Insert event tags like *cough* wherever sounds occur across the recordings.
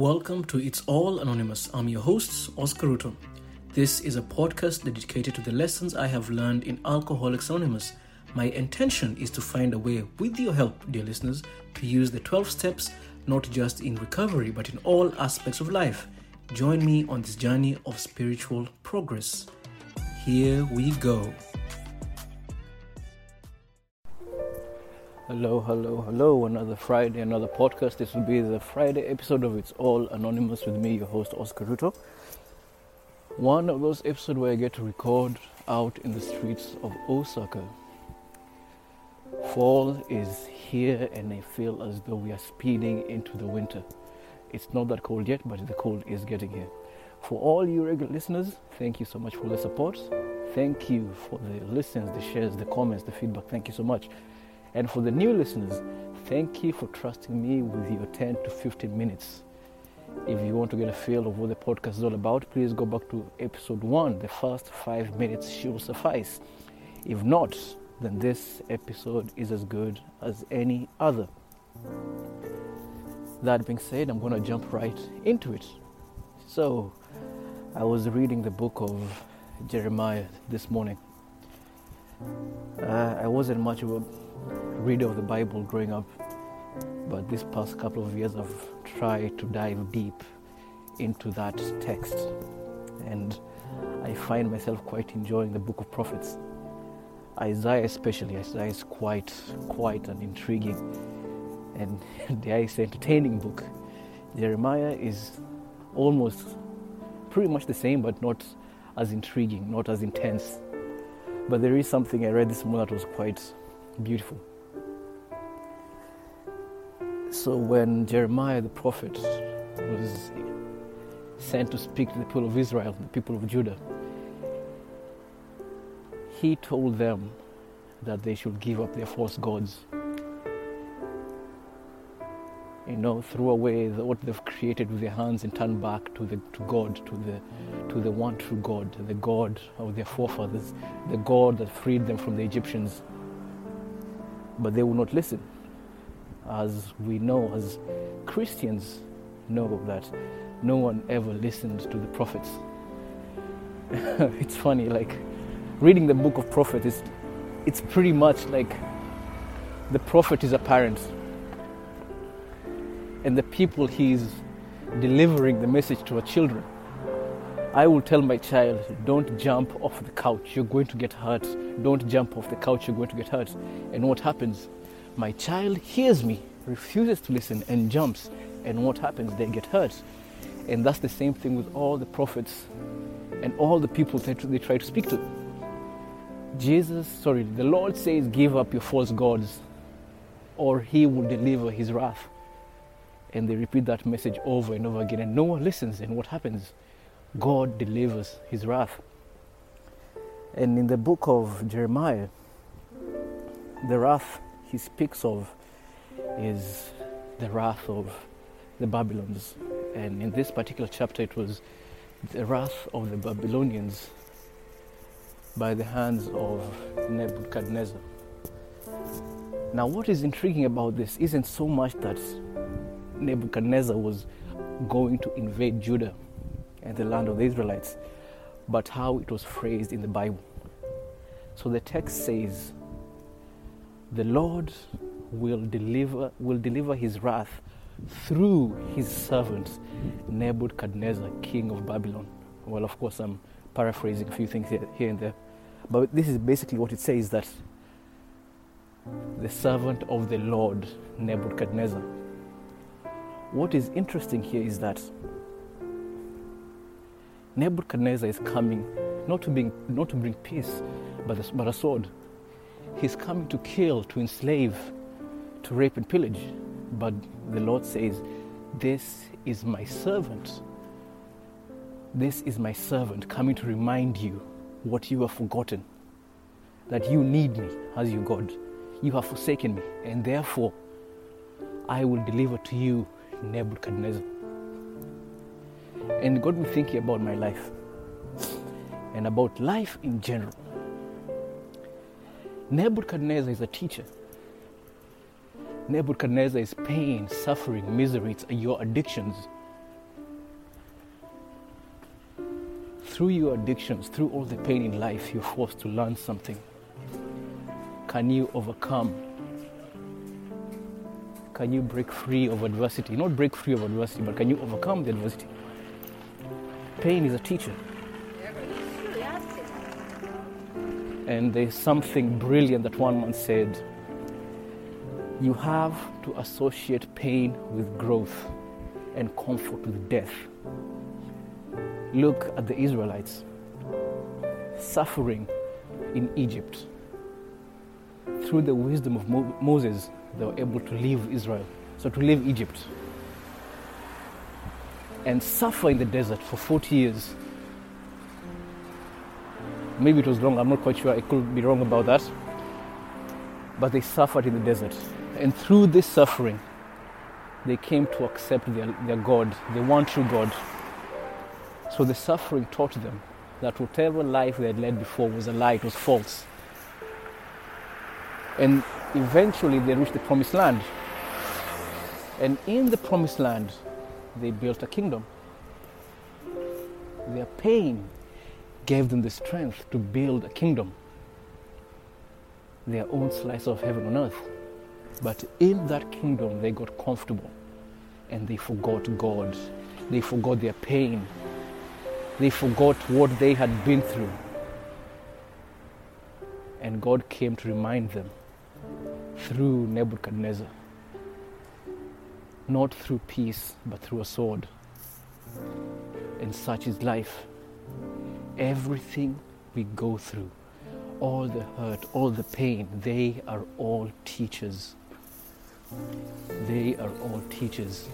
Welcome to It's All Anonymous. I'm your host, Oscar Ruto. This is a podcast dedicated to the lessons I have learned in Alcoholics Anonymous. My intention is to find a way, with your help, dear listeners, to use the 12 steps not just in recovery but in all aspects of life. Join me on this journey of spiritual progress. Here we go. Hello, hello, hello. Another Friday, another podcast. This will be the Friday episode of It's All Anonymous with me, your host, Oscar Ruto. One of those episodes where I get to record out in the streets of Osaka. Fall is here, and I feel as though we are speeding into the winter. It's not that cold yet, but the cold is getting here. For all you regular listeners, thank you so much for the support. Thank you for the listens, the shares, the comments, the feedback. Thank you so much. And for the new listeners, thank you for trusting me with your 10 to 15 minutes. If you want to get a feel of what the podcast is all about, please go back to episode one. The first five minutes should suffice. If not, then this episode is as good as any other. That being said, I'm going to jump right into it. So, I was reading the book of Jeremiah this morning. Uh, I wasn't much of a reader of the Bible growing up, but this past couple of years I've tried to dive deep into that text, and I find myself quite enjoying the book of prophets. Isaiah, especially, Isaiah is quite, quite an intriguing and dare I say entertaining book. Jeremiah is almost pretty much the same, but not as intriguing, not as intense. But there is something I read this morning that was quite beautiful. So when Jeremiah the prophet was sent to speak to the people of Israel, the people of Judah, he told them that they should give up their false gods. You know, throw away the, what they've created with their hands and turn back to the to God, to the to the one true God, the God of their forefathers, the God that freed them from the Egyptians. But they will not listen. As we know, as Christians know that no one ever listened to the prophets. *laughs* it's funny, like reading the book of prophets, is it's pretty much like the prophet is a parent and the people he's delivering the message to are children i will tell my child don't jump off the couch. You're going to get hurt. Don't jump off the couch. You're going to get hurt. And what happens? My child hears me refuses to listen and jumps. And what happens? They get hurt. And that's the same thing with all the prophets and all the people that they try to speak to. Jesus, sorry, the Lord says, give up your false gods or he will deliver his wrath. And they repeat that message over and over again, and no one listens. And what happens? God delivers his wrath. And in the book of Jeremiah, the wrath he speaks of is the wrath of the Babylons. And in this particular chapter, it was the wrath of the Babylonians by the hands of Nebuchadnezzar. Now, what is intriguing about this isn't so much that Nebuchadnezzar was going to invade Judah and the land of the Israelites, but how it was phrased in the Bible. So the text says, "The Lord will deliver will deliver his wrath through his servant Nebuchadnezzar, king of Babylon." Well, of course, I'm paraphrasing a few things here, here and there. But this is basically what it says that the servant of the Lord, Nebuchadnezzar. What is interesting here is that Nebuchadnezzar is coming not to bring, not to bring peace, but a, but a sword. He's coming to kill, to enslave, to rape and pillage. But the Lord says, This is my servant. This is my servant coming to remind you what you have forgotten. That you need me as your God. You have forsaken me, and therefore I will deliver to you Nebuchadnezzar. And got me thinking about my life and about life in general. Nebuchadnezzar is a teacher. Nebuchadnezzar is pain, suffering, misery, it's your addictions. Through your addictions, through all the pain in life, you're forced to learn something. Can you overcome? Can you break free of adversity? Not break free of adversity, but can you overcome the adversity? Pain is a teacher. And there's something brilliant that one man said you have to associate pain with growth and comfort with death. Look at the Israelites suffering in Egypt. Through the wisdom of Mo- Moses, they were able to leave Israel, so to leave Egypt and suffer in the desert for 40 years. Maybe it was wrong, I'm not quite sure, I could be wrong about that. But they suffered in the desert. And through this suffering, they came to accept their, their God, the one true God. So the suffering taught them that whatever life they had led before was a lie, it was false. And eventually they reached the promised land. And in the promised land, they built a kingdom. Their pain gave them the strength to build a kingdom, their own slice of heaven on earth. But in that kingdom, they got comfortable and they forgot God. They forgot their pain. They forgot what they had been through. And God came to remind them through Nebuchadnezzar. Not through peace, but through a sword. And such is life. Everything we go through, all the hurt, all the pain, they are all teachers. They are all teachers.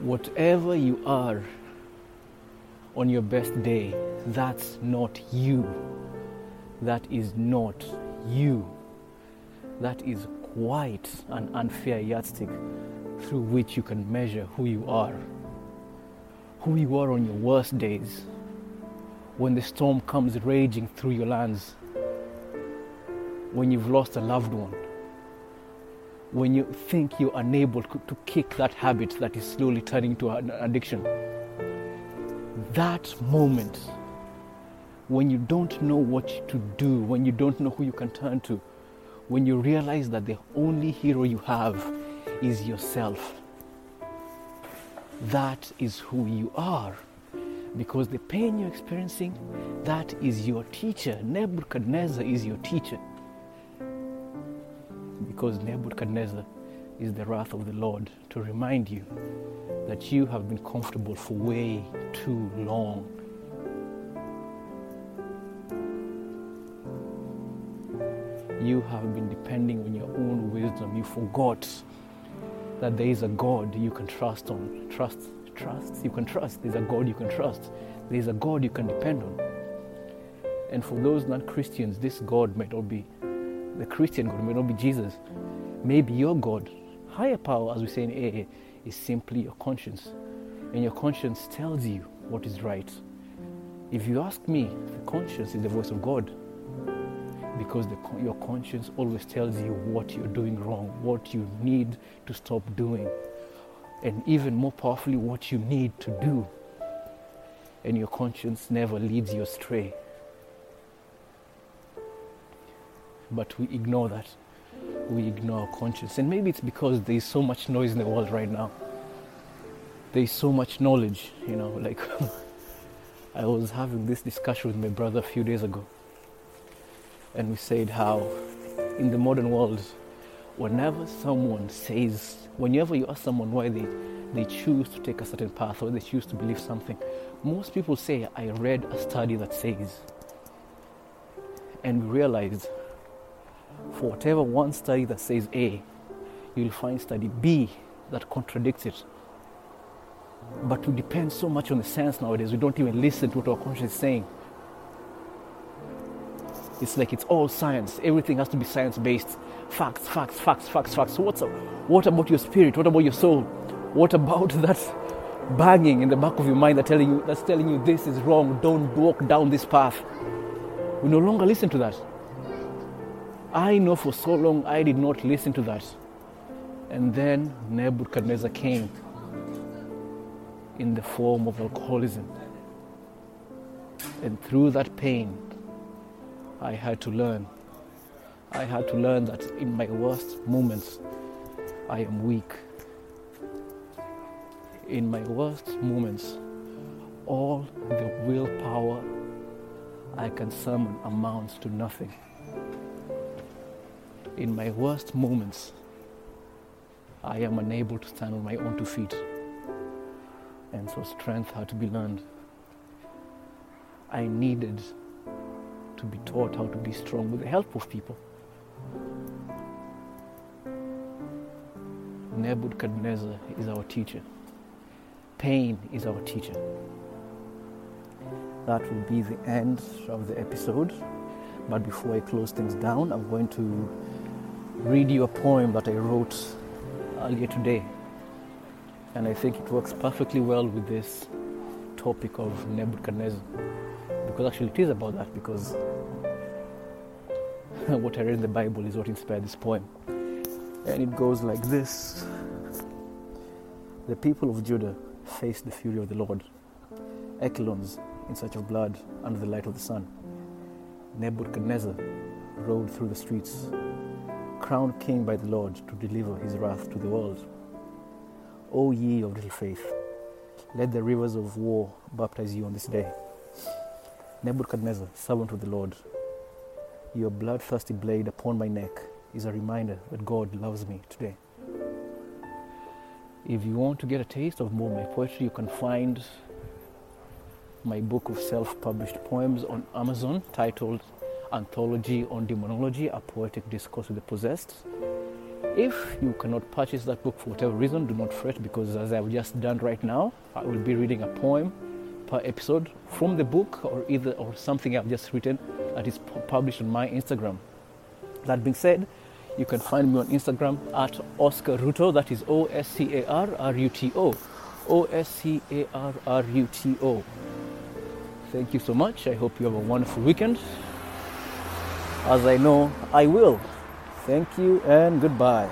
Whatever you are on your best day, that's not you. That is not you. That is quite an unfair yardstick through which you can measure who you are. Who you are on your worst days, when the storm comes raging through your lands, when you've lost a loved one, when you think you're unable to kick that habit that is slowly turning to an addiction. That moment when you don't know what to do, when you don't know who you can turn to, when you realize that the only hero you have is yourself. That is who you are. Because the pain you're experiencing, that is your teacher. Nebuchadnezzar is your teacher because Nebuchadnezzar is the wrath of the Lord to remind you that you have been comfortable for way too long. You have been depending on your own wisdom. You forgot that there is a God you can trust on. Trust, trust, you can trust. There's a God you can trust. There's a God you can depend on. And for those non Christians, this God might not be the Christian God, may not be Jesus. Maybe your God, higher power, as we say in AA, is simply your conscience. And your conscience tells you what is right. If you ask me, the conscience is the voice of God. Because the, your conscience always tells you what you're doing wrong, what you need to stop doing, and even more powerfully, what you need to do. And your conscience never leads you astray. but we ignore that. We ignore our conscience. And maybe it's because there is so much noise in the world right now. There is so much knowledge, you know, like *laughs* I was having this discussion with my brother a few days ago. And we said how in the modern world, whenever someone says, whenever you ask someone why they, they choose to take a certain path or they choose to believe something, most people say, I read a study that says. And we realized for whatever one study that says A, you'll find study B that contradicts it. But we depend so much on the science nowadays, we don't even listen to what our conscience is saying. It's like it's all science. Everything has to be science based. Facts, facts, facts, facts, facts. So what's? What about your spirit? What about your soul? What about *laughs* that banging in the back of your mind that telling you that's telling you this is wrong, don't walk down this path? We no longer listen to that. I know for so long I did not listen to that. And then Nebuchadnezzar came. in the form of alcoholism. And through that pain, I had to learn. I had to learn that in my worst moments, I am weak. In my worst moments, all the willpower I can summon amounts to nothing. In my worst moments, I am unable to stand on my own two feet. And so strength had to be learned. I needed to be taught how to be strong with the help of people. Nebuchadnezzar is our teacher. Pain is our teacher. That will be the end of the episode. But before I close things down, I'm going to read you a poem that I wrote earlier today. And I think it works perfectly well with this topic of Nebuchadnezzar. Because actually, it is about that, because *laughs* what I read in the Bible is what inspired this poem. And it goes like this The people of Judah faced the fury of the Lord, Echelons in search of blood under the light of the sun. Nebuchadnezzar rode through the streets, crowned king by the Lord to deliver his wrath to the world. O ye of little faith, let the rivers of war baptize you on this day. Nebuchadnezzar, servant of the Lord, your bloodthirsty blade upon my neck is a reminder that God loves me today. If you want to get a taste of more of my poetry, you can find my book of self published poems on Amazon titled Anthology on Demonology A Poetic Discourse with the Possessed. If you cannot purchase that book for whatever reason, do not fret because, as I've just done right now, I will be reading a poem per episode from the book or either or something I've just written that is published on my Instagram. That being said, you can find me on Instagram at Oscar Ruto, that is O S C A R R U T O. O S C A R R U T O. Thank you so much. I hope you have a wonderful weekend. As I know I will. Thank you and goodbye.